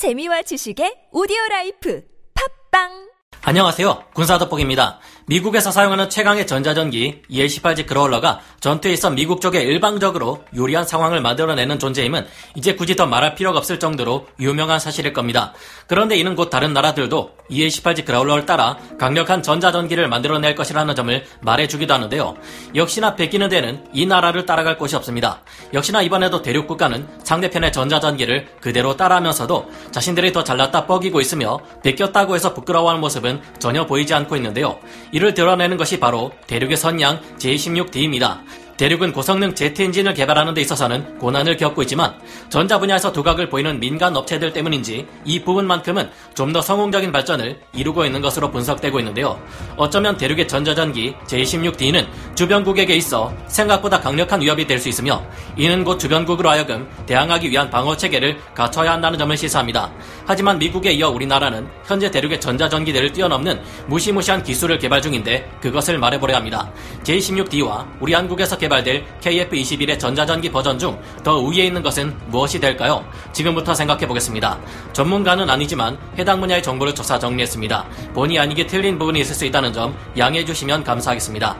재미와 지식의 오디오 라이프. 팟빵 안녕하세요. 군사돋보기입니다. 미국에서 사용하는 최강의 전자전기 EA-18G 그로울러가 전투에 있어 미국 쪽에 일방적으로 유리한 상황을 만들어내는 존재임은 이제 굳이 더 말할 필요가 없을 정도로 유명한 사실일 겁니다. 그런데 이는 곧 다른 나라들도 EA-18G 그라울러를 따라 강력한 전자전기를 만들어낼 것이라는 점을 말해주기도 하는데요. 역시나 베끼는 데는 이 나라를 따라갈 곳이 없습니다. 역시나 이번에도 대륙 국가는 상대편의 전자전기를 그대로 따라하면서도 자신들이 더 잘났다 뻐기고 있으며 베꼈다고 해서 부끄러워하는 모습은 전혀 보이지 않고 있는데요. 이를 드러내는 것이 바로 대륙의 선양 J16D입니다. 대륙은 고성능 제트 엔진을 개발하는 데 있어서는 고난을 겪고 있지만 전자 분야에서 두각을 보이는 민간 업체들 때문인지 이 부분만큼은 좀 더 성공적인 발전을 이루고 있는 것으로 분석되고 있는데요. 어쩌면 대륙의 전자전기 J16D는 주변국에게 있어 생각보다 강력한 위협이 될 수 있으며 이는 곧 주변국으로 하여금 대항하기 위한 방어 체계를 갖춰야 한다는 점을 시사합니다. 하지만 미국에 이어 우리나라는 현재 대륙의 전자전기대를 뛰어넘는 무시무시한 기술을 개발 중인데 그것을 말해보려 합니다. J16D와 우리 한국에서 개발 될 KF21의 전자전기 버전 중 더 우위에 있는 것은 무엇이 될까요? 지금부터 생각해 보겠습니다. 전문가는 아니지만 해당 분야의 정보를 조사 정리했습니다. 본의 아니게 틀린 부분이 있을 수 있다는 점 양해해 주시면 감사하겠습니다.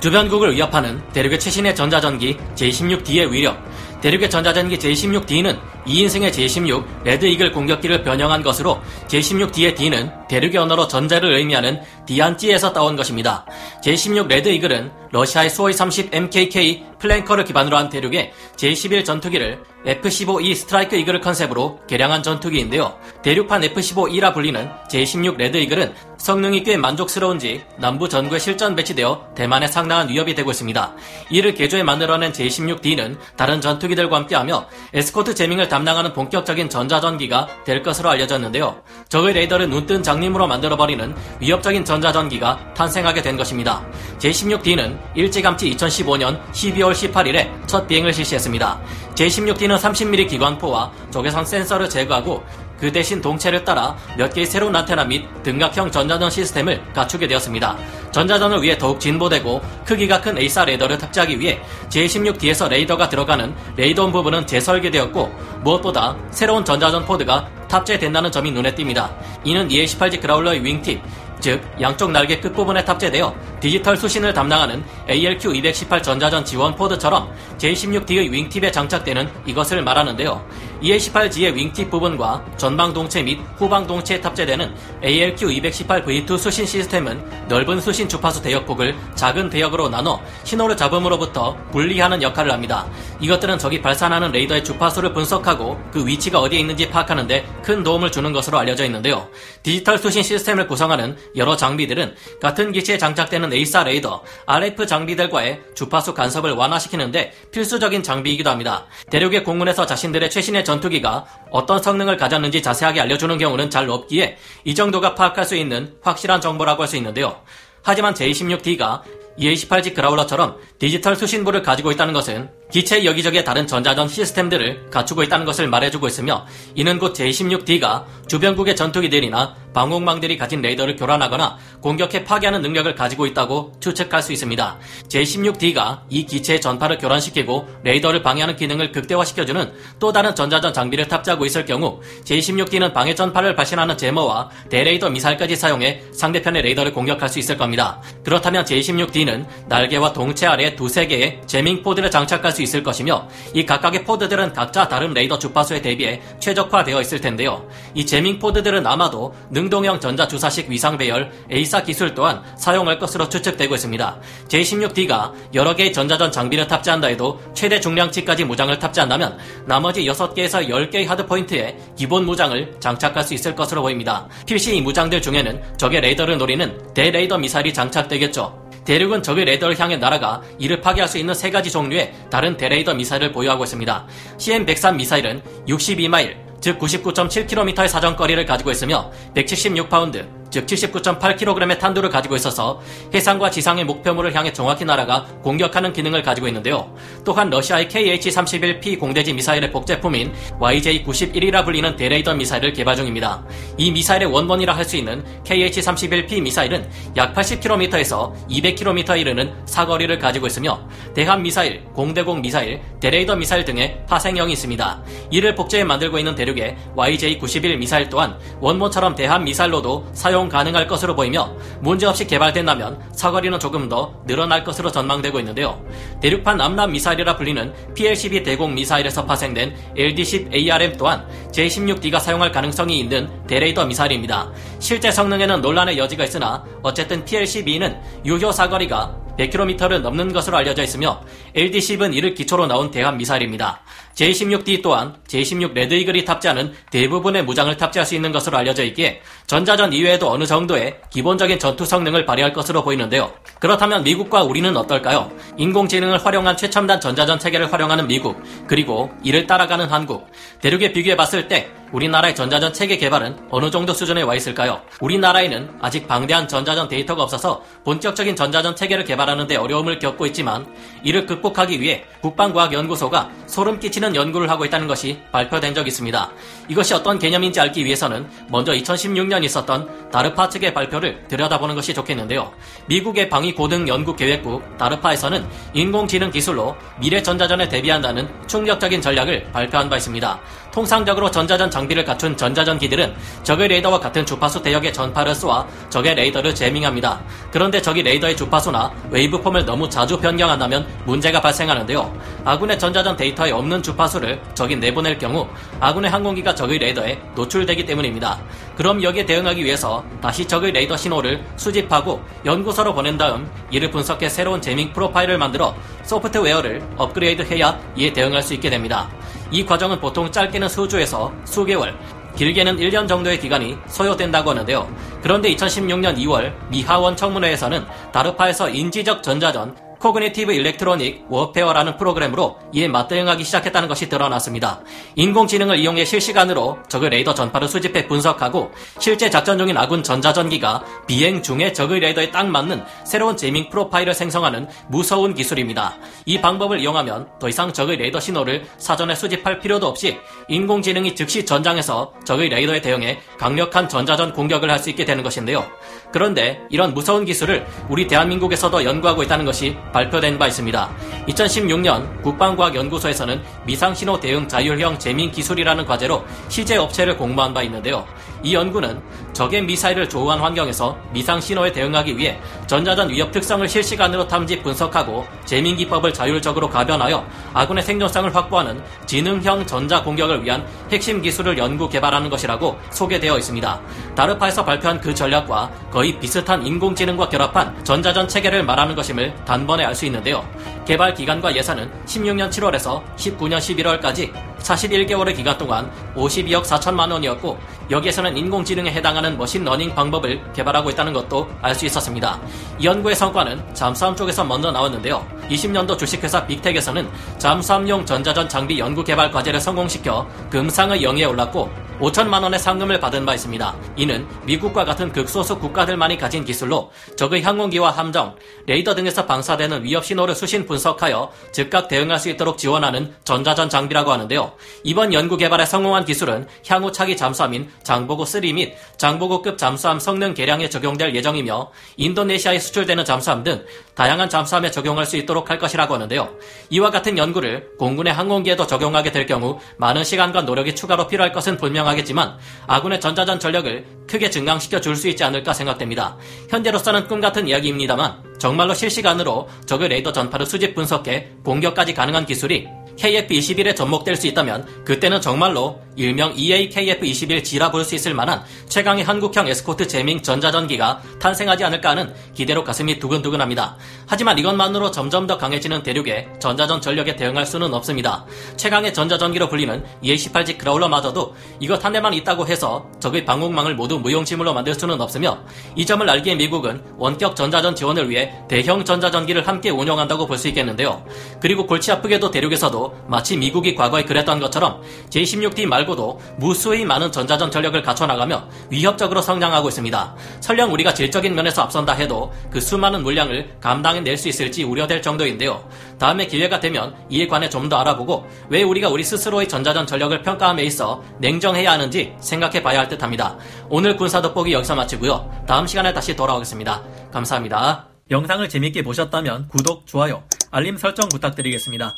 주변국을 위협하는 대륙의 최신의 전자전기 J16D의 위력, 대륙의 전자전기 J16D는 2인승의 J16 레드 이글 공격기를 변형한 것으로 J16D의 D는 대륙의 언어로 전자를 의미하는 电子에서 따온 것입니다. J16 레드 이글은 러시아의 수호이 30 MKK 플랭커를 기반으로 한 대륙의 J11 전투기를 F-15E 스트라이크 이글을 컨셉으로 개량한 전투기인데요. 대륙판 F-15E라 불리는 J16 레드 이글은 성능이 꽤 만족스러운지 남부 전구에 실전 배치되어 대만에 상당한 위협이 되고 있습니다. 이를 개조해 만들어낸 J16D는 다른 전투기 들과 함께하며 에스코트 제밍을 담당하는 본격적인 전자전기가 될 것으로 알려졌는데요. 적의 레이더를 눈뜬 장님으로 만들어버리는 위협적인 전자전기가 탄생하게 된 것입니다. J16D는 일찌감치 2015년 12월 18일에 첫 비행을 실시했습니다. J16D는 30mm 기관포와 적외선 센서를 제거하고 그 대신 동체를 따라 몇 개의 새로운 안테나 및 등각형 전자전 시스템을 갖추게 되었습니다. 전자전을 위해 더욱 진보되고 크기가 큰 A4 레이더를 탑재하기 위해 J16D에서 레이더가 들어가는 레이더홈 부분은 재설계되었고 무엇보다 새로운 전자전 포드가 탑재된다는 점이 눈에 띕니다. 이는 EL18G 그라울러의 윙팁, 즉 양쪽 날개 끝부분에 탑재되어 디지털 수신을 담당하는 ALQ218 전자전 지원 포드처럼 J16D의 윙팁에 장착되는 이것을 말하는데요. EA18G의 윙팁 부분과 전방 동체 및 후방 동체에 탑재되는 ALQ218V2 수신 시스템은 넓은 수신 주파수 대역폭을 작은 대역으로 나눠 신호를 잡음으로부터 분리하는 역할을 합니다. 이것들은 적이 발산하는 레이더의 주파수를 분석하고 그 위치가 어디에 있는지 파악하는데 큰 도움을 주는 것으로 알려져 있는데요. 디지털 수신 시스템을 구성하는 여러 장비들은 같은 기체에 장착되는 A4 레이더, RF 장비들과의 주파수 간섭을 완화시키는데 필수적인 장비이기도 합니다. 대륙의 공군에서 자신들의 최신의 전투기가 어떤 성능을 가졌는지 자세하게 알려주는 경우는 잘 없기에 이 정도가 파악할 수 있는 확실한 정보라고 할 수 있는데요. 하지만 J16D가 EA18G 그라울러처럼 디지털 수신부를 가지고 있다는 것은 기체 여기저기의 다른 전자전 시스템들을 갖추고 있다는 것을 말해주고 있으며 이는 곧 J16D가 주변국의 전투기들이나 방공망들이 가진 레이더를 교란하거나 공격해 파괴하는 능력을 가지고 있다고 추측할 수 있습니다. J16D가 이 기체의 전파를 교란시키고 레이더를 방해하는 기능을 극대화시켜주는 또 다른 전자전 장비를 탑재하고 있을 경우 J16D는 방해 전파를 발신하는 jammer와 대레이더 미사일까지 사용해 상대편의 레이더를 공격할 수 있을 겁니다. 그렇다면 J16D는 날개와 동체 아래에 두세 개의 jamming pod를 장착할 수 있을 것이며 이 각각의 pod들은 각자 다른 레이더 주파수에 대비해 최적화되어 있을 텐데요. 이 jamming pod들은 아마도 능동형 전자주사식 위상 배열 AESA 기술 또한 사용할 것으로 추측되고 있습니다. J16D가 여러 개의 전자전 장비를 탑재한다 해도 최대 중량치까지 무장을 탑재한다면 나머지 6개에서 10개의 hardpoint에 기본 무장을 장착할 수 있을 것으로 보입니다. 필시 이 무장들 중에는 적의 레이더를 노리는 대레이더 미사일이 장착되겠죠. 대륙은 적의 레이더를 향해 날아가 이를 파괴할 수 있는 세 가지 종류의 다른 대레이더 미사일을 보유하고 있습니다. CM103 미사일은 62마일, 즉 99.7km의 사정거리를 가지고 있으며 176파운드, 즉 79.8kg의 탄두를 가지고 있어서 해상과 지상의 목표물을 향해 정확히 날아가 공격하는 기능을 가지고 있는데요. 또한 러시아의 KH-31P 공대지 미사일의 복제품인 YJ-91이라 불리는 대레이더 미사일을 개발 중입니다. 이 미사일의 원본이라 할 수 있는 KH-31P 미사일은 약 80km에서 200km에 이르는 사거리를 가지고 있으며 대함 미사일, 공대공 미사일, 대레이더 미사일 등의 파생형이 있습니다. 이를 복제해 만들고 있는 대륙의 YJ-91 미사일 또한 원본처럼 대함 미사일로도 사용 가능할 것으로 보이며 문제없이 개발된다면 사거리는 조금 더 늘어날 것으로 전망되고 있는데요. 대륙판 암람 미사일이라 불리는 PL-12 대공 미사일에서 파생된 LD-10ARM 또한 J-16D가 사용할 가능성이 있는 대레이더 미사일입니다. 실제 성능에는 논란의 여지가 있으나 어쨌든 PL-12는 유효 사거리가 100km를 넘는 것으로 알려져 있으며 LD-10은 이를 기초로 나온 대함 미사일입니다. J-16D 또한 J-16 레드이글이 탑재하는 대부분의 무장을 탑재할 수 있는 것으로 알려져 있기에 전자전 이외에도 어느 정도의 기본적인 전투 성능을 발휘할 것으로 보이는데요. 그렇다면 미국과 우리는 어떨까요? 인공지능을 활용한 최첨단 전자전 체계를 활용하는 미국, 그리고 이를 따라가는 한국. 대륙에 비교해 봤을 때 우리나라의 전자전 체계 개발은 어느 정도 수준에 와 있을까요? 우리나라에는 아직 방대한 전자전 데이터가 없어서 본격적인 전자전 체계를 개발하는 데 어려움을 겪고 있지만 이를 극복하기 위해 국방과학연구소가 소름 끼치는 연구를 하고 있다는 것이 발표된 적이 있습니다. 이것이 어떤 개념인지 알기 위해서는 먼저 2016년 있었던 다르파 측의 발표를 들여다보는 것이 좋겠는데요. 미국의 방위고등연구계획국 다르파에서는 인공지능 기술로 미래 전자전에 대비한다는 충격적인 전략을 발표한 바 있습니다. 통상적으로 전자전 장비를 갖춘 전자전기들은 적의 레이더와 같은 주파수 대역의 전파를 쏘아 적의 레이더를 재밍합니다. 그런데 적이 레이더의 주파수나 웨이브폼을 너무 자주 변경한다면 문제가 발생하는데요. 아군의 전자전 데이터에 없는 주파수를 적이 내보낼 경우 아군의 항공기가 적의 레이더에 노출되기 때문입니다. 그럼 여기에 대응하기 위해서 다시 적의 레이더 신호를 수집하고 연구소로 보낸 다음 이를 분석해 새로운 jamming profile을 만들어 소프트웨어를 업그레이드해야 이에 대응할 수 있게 됩니다. 이 과정은 보통 짧게는 수주에서 수개월, 길게는 1년 정도의 기간이 소요된다고 하는데요. 그런데 2016년 2월 미하원 청문회에서는 DARPA에서 인지적 전자전 Cognitive Electronic Warfare라는 프로그램으로 이에 맞대응하기 시작했다는 것이 드러났습니다. 인공지능을 이용해 실시간으로 적의 레이더 전파를 수집해 분석하고 실제 작전 중인 아군 전자전기가 비행 중에 적의 레이더에 딱 맞는 새로운 제밍 프로파일을 생성하는 무서운 기술입니다. 이 방법을 이용하면 더 이상 적의 레이더 신호를 사전에 수집할 필요도 없이 인공지능이 즉시 전장에서 적의 레이더에 대응해 강력한 전자전 공격을 할 수 있게 되는 것인데요. 그런데 이런 무서운 기술을 우리 대한민국에서도 연구하고 있다는 것이 발표된 바 있습니다. 2016년 국방과학연구소에서는 미상신호 대응 자율형 재민 기술이라는 과제로 시제 업체를 공모한 바 있는데요. 이 연구는 적의 미사일을 조우한 환경에서 미상 신호에 대응하기 위해 전자전 위협 특성을 실시간으로 탐지 분석하고 재민 기법을 자율적으로 가변하여 아군의 생존성을 확보하는 지능형 전자 공격을 위한 핵심 기술을 연구 개발하는 것이라고 소개되어 있습니다. 다르파에서 발표한 그 전략과 거의 비슷한 인공지능과 결합한 전자전 체계를 말하는 것임을 단번에 알 수 있는데요. 개발 기간과 예산은 16년 7월에서 19년 11월까지 41개월의 기간 동안 52억 4천만 원이었고 여기에서는 인공지능에 해당하는 machine learning 방법을 개발하고 있다는 것도 알 수 있었습니다. 이 연구의 성과는 잠수함 쪽에서 먼저 나왔는데요. 20년도 주식회사 빅텍에서는 잠수함용 전자전 장비 연구 개발 과제를 성공시켜 금상의 영예에 올랐고 5천만 원의 상금을 받은 바 있습니다. 이는 미국과 같은 극소수 국가들만이 가진 기술로 적의 항공기와 함정, 레이더 등에서 방사되는 위협 신호를 수신 분석하여 즉각 대응할 수 있도록 지원하는 전자전 장비라고 하는데요. 이번 연구 개발에 성공한 기술은 향후 차기 잠수함인 장보고 3 및 장보고급 잠수함 성능 개량에 적용될 예정이며 인도네시아에 수출되는 잠수함 등 다양한 잠수함에 적용할 수 있도록 할 것이라고 하는데요. 이와 같은 연구를 공군의 항공기에도 적용하게 될 경우 많은 시간과 노력이 추가로 필요할 것은 분명 하겠지만 아군의 전자전 전력을 크게 증강시켜 줄 수 있지 않을까 생각됩니다. 현재로서는 꿈 같은 이야기입니다만 정말로 실시간으로 적의 레이더 전파를 수집 분석해 공격까지 가능한 기술이 KF-21에 접목될 수 있다면 그때는 정말로 일명 EA-KF-21G라 부를 수 있을 만한 최강의 한국형 에스코트 제밍 전자전기가 탄생하지 않을까 하는 기대로 가슴이 두근두근합니다. 하지만 이것만으로 점점 더 강해지는 대륙의 전자전 전력에 대응할 수는 없습니다. 최강의 전자전기로 불리는 EA-18G 그라울러마저도 이것 한 대만 있다고 해서 적의 방공망을 모두 무용지물로 만들 수는 없으며 이 점을 알기에 미국은 원격 전자전 지원을 위해 대형 전자전기를 함께 운영한다고 볼 수 있겠는데요. 그리고 골치 아프게도 대륙에서도 마치 미국이 과거에 그랬던 것처럼 J-16D 말 말고도 무수히 많은 전자전 전력을 갖춰나가며 위협적으로 성장하고 있습니다. 설령 우리가 질적인 면에서 앞선다 해도 그 수많은 물량을 감당해낼 수 있을지 우려될 정도인데요. 다음에 기회가 되면 이에 관해 좀 더 알아보고 왜 우리가 우리 스스로의 전자전 전력을 평가함에 있어 냉정해야 하는지 생각해 봐야 할 듯 합니다. 오늘 군사 돋보기 여기서 마치고요. 다음 시간에 다시 돌아오겠습니다. 감사합니다. 영상을 재밌게 보셨다면 구독, 좋아요, 알림 설정 부탁드리겠습니다.